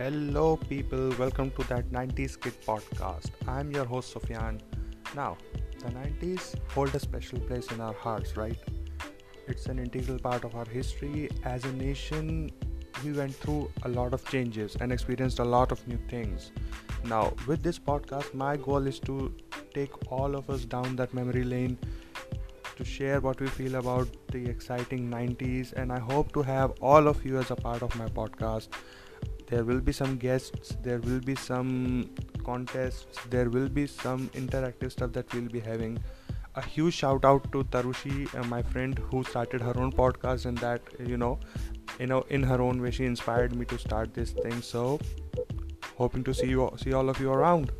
Hello, people, welcome to that 90s Kid podcast. I'm your host, Sufyan. Now, the 90s hold a special place in our hearts, right? It's an integral part of our history. As a nation, we went through a lot of changes and experienced a lot of new things. Now, with this podcast, my goal is to take all of us down that memory lane to share what we feel about the exciting 90s, and I hope to have all of you as a part of my podcast there will be some guests there will be some contests there will be some interactive stuff that we'll be having. A huge shout out to tarushi uh, my friend who started her own podcast and that you know you know in her own way she inspired me to start this thing. So hoping to see you see all of you around